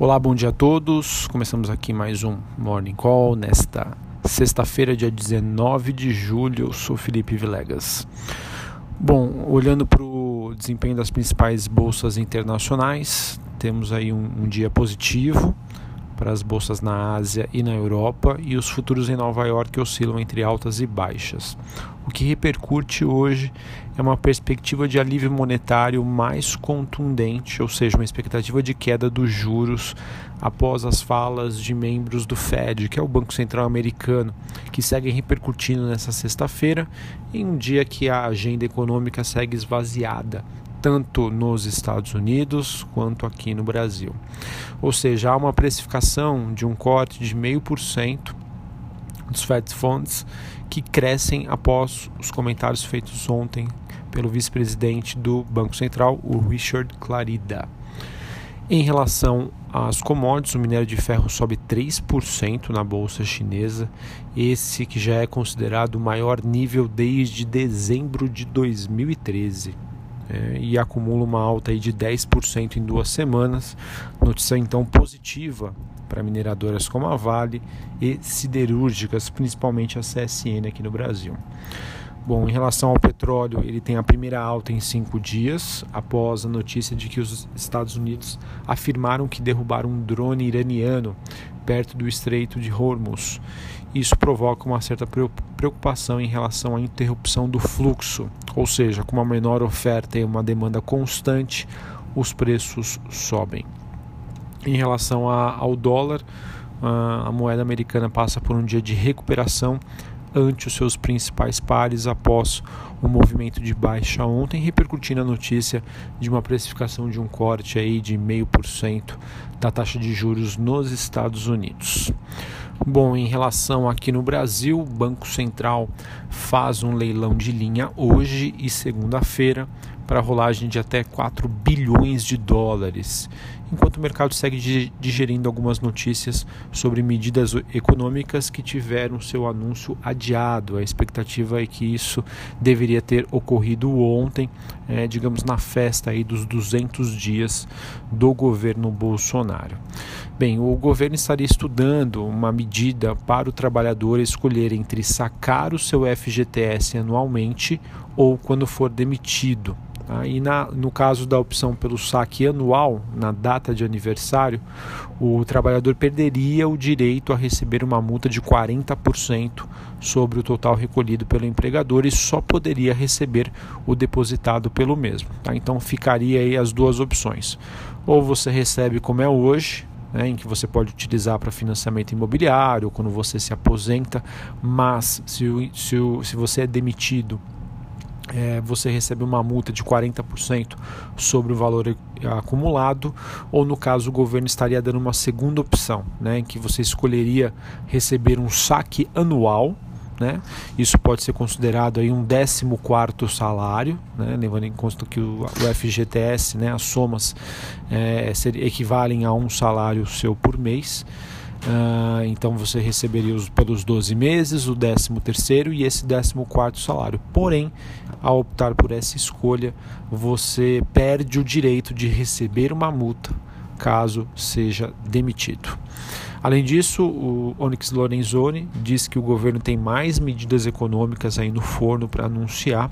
Olá, bom dia a todos. Começamos aqui mais um Morning Call nesta sexta-feira, dia 19 de julho. Eu sou Felipe Vilegas. Bom, olhando para o desempenho das principais bolsas internacionais, temos aí um, um dia positivo para as bolsas na Ásia e na Europa e os futuros em Nova York oscilam entre altas e baixas. O que repercute hoje é uma perspectiva de alívio monetário mais contundente, ou seja, uma expectativa de queda dos juros após as falas de membros do Fed, que é o Banco Central Americano, que seguem repercutindo nessa sexta-feira, em um dia que a agenda econômica segue esvaziada tanto nos Estados Unidos quanto aqui no Brasil. Ou seja, há uma precificação de um corte de 0,5% dos Fed Funds que crescem após os comentários feitos ontem pelo vice-presidente do Banco Central, o Richard Clarida. Em relação às commodities, o minério de ferro sobe 3% na bolsa chinesa, esse que já é considerado o maior nível desde dezembro de 2013 é, e acumula uma alta aí de 10% em duas semanas. Notícia então positiva para mineradoras como a Vale e siderúrgicas, principalmente a CSN aqui no Brasil. Bom, em relação ao petróleo, ele tem a primeira alta em cinco dias, após a notícia de que os Estados Unidos afirmaram que derrubaram um drone iraniano perto do Estreito de Hormuz. Isso provoca uma certa preocupação em relação à interrupção do fluxo, ou seja, com uma menor oferta e uma demanda constante, os preços sobem. Em relação ao dólar, a moeda americana passa por um dia de recuperação ante os seus principais pares após o movimento de baixa ontem, repercutindo a notícia de uma precificação de um corte aí de 0,5% da taxa de juros nos Estados Unidos. Bom, em relação aqui no Brasil, o Banco Central faz um leilão de linha hoje e segunda-feira para rolagem de até 4 bilhões de dólares, enquanto o mercado segue digerindo algumas notícias sobre medidas econômicas que tiveram seu anúncio adiado. A expectativa é que isso deveria ter ocorrido ontem, é, digamos na festa aí dos 200 dias do governo Bolsonaro. Bem, o governo estaria estudando uma medida para o trabalhador escolher entre sacar o seu FGTS anualmente ou quando for demitido. Tá? E na, no caso da opção pelo saque anual, na data de aniversário, o trabalhador perderia o direito a receber uma multa de 40% sobre o total recolhido pelo empregador e só poderia receber o depositado pelo mesmo. Tá? Então ficaria aí as duas opções. Ou você recebe como é hoje, né, em que você pode utilizar para financiamento imobiliário, quando você se aposenta, mas se, se, se você é demitido é, você recebe uma multa de 40% sobre o valor acumulado, ou no caso o governo estaria dando uma segunda opção, né, em que você escolheria receber um saque anual. Né? Isso pode ser considerado aí um 14 salário, né? levando em conta que o, FGTS, né, as somas é, equivalem a um salário seu por mês. Uh, então você receberia os, pelos 12 meses o 13 terceiro e esse 14 quarto salário. Porém, ao optar por essa escolha, você perde o direito de receber uma multa caso seja demitido. Além disso, o Onyx Lorenzoni diz que o governo tem mais medidas econômicas aí no forno para anunciar.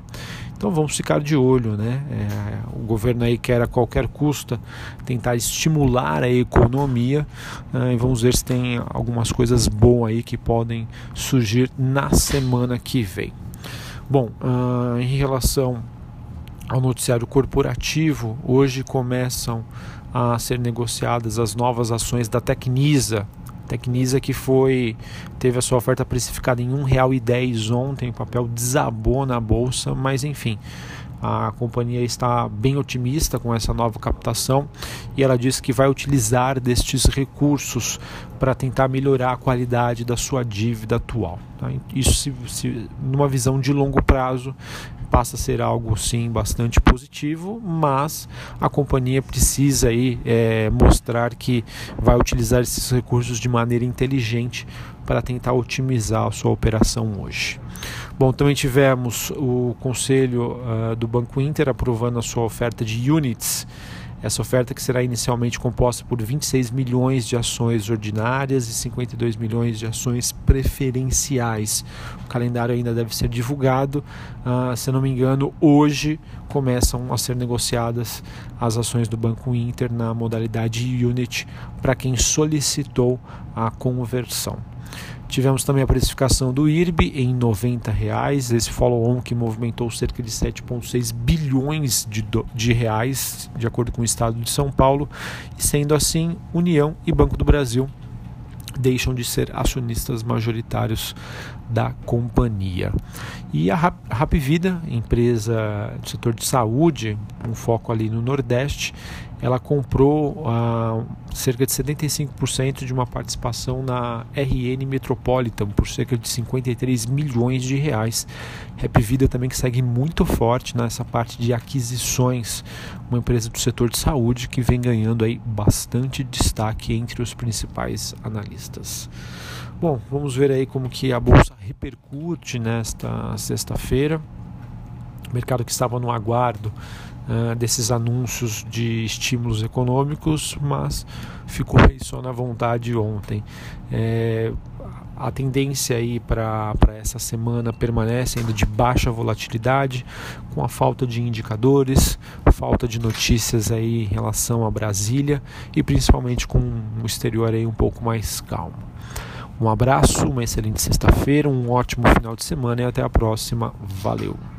Então vamos ficar de olho, né? É, o governo aí quer a qualquer custo tentar estimular a economia uh, e vamos ver se tem algumas coisas boas aí que podem surgir na semana que vem. Bom, uh, em relação ao noticiário corporativo, hoje começam a ser negociadas as novas ações da Tecnisa. Tecnisa que foi teve a sua oferta precificada em R$ 1,10 ontem, o papel desabou na bolsa, mas enfim, a companhia está bem otimista com essa nova captação e ela diz que vai utilizar destes recursos para tentar melhorar a qualidade da sua dívida atual. Tá? Isso, se, se, numa visão de longo prazo, passa a ser algo sim bastante positivo, mas a companhia precisa aí, é, mostrar que vai utilizar esses recursos de maneira inteligente para tentar otimizar a sua operação hoje. Bom, também tivemos o conselho uh, do Banco Inter aprovando a sua oferta de units Essa oferta que será inicialmente composta por 26 milhões de ações ordinárias e 52 milhões de ações preferenciais. O calendário ainda deve ser divulgado. Uh, se não me engano, hoje começam a ser negociadas as ações do Banco Inter na modalidade Unit para quem solicitou a conversão. Tivemos também a precificação do IRB em 90 reais, esse follow-on que movimentou cerca de 7,6 bilhões de, do, de reais, de acordo com o Estado de São Paulo, e sendo assim, União e Banco do Brasil deixam de ser acionistas majoritários da companhia. E a Rap Vida, empresa do setor de saúde, um foco ali no Nordeste, ela comprou ah, cerca de 75% de uma participação na RN Metropolitan por cerca de 53 milhões de reais. Rap Vida também que segue muito forte nessa parte de aquisições, uma empresa do setor de saúde que vem ganhando aí bastante destaque entre os principais analistas. Bom, vamos ver aí como que a bolsa repercute nesta sexta-feira. Mercado que estava no aguardo uh, desses anúncios de estímulos econômicos, mas ficou aí só na vontade ontem. É, a tendência aí para essa semana permanece ainda de baixa volatilidade, com a falta de indicadores, falta de notícias aí em relação a Brasília e principalmente com o exterior aí um pouco mais calmo. Um abraço, uma excelente sexta-feira, um ótimo final de semana e até a próxima. Valeu!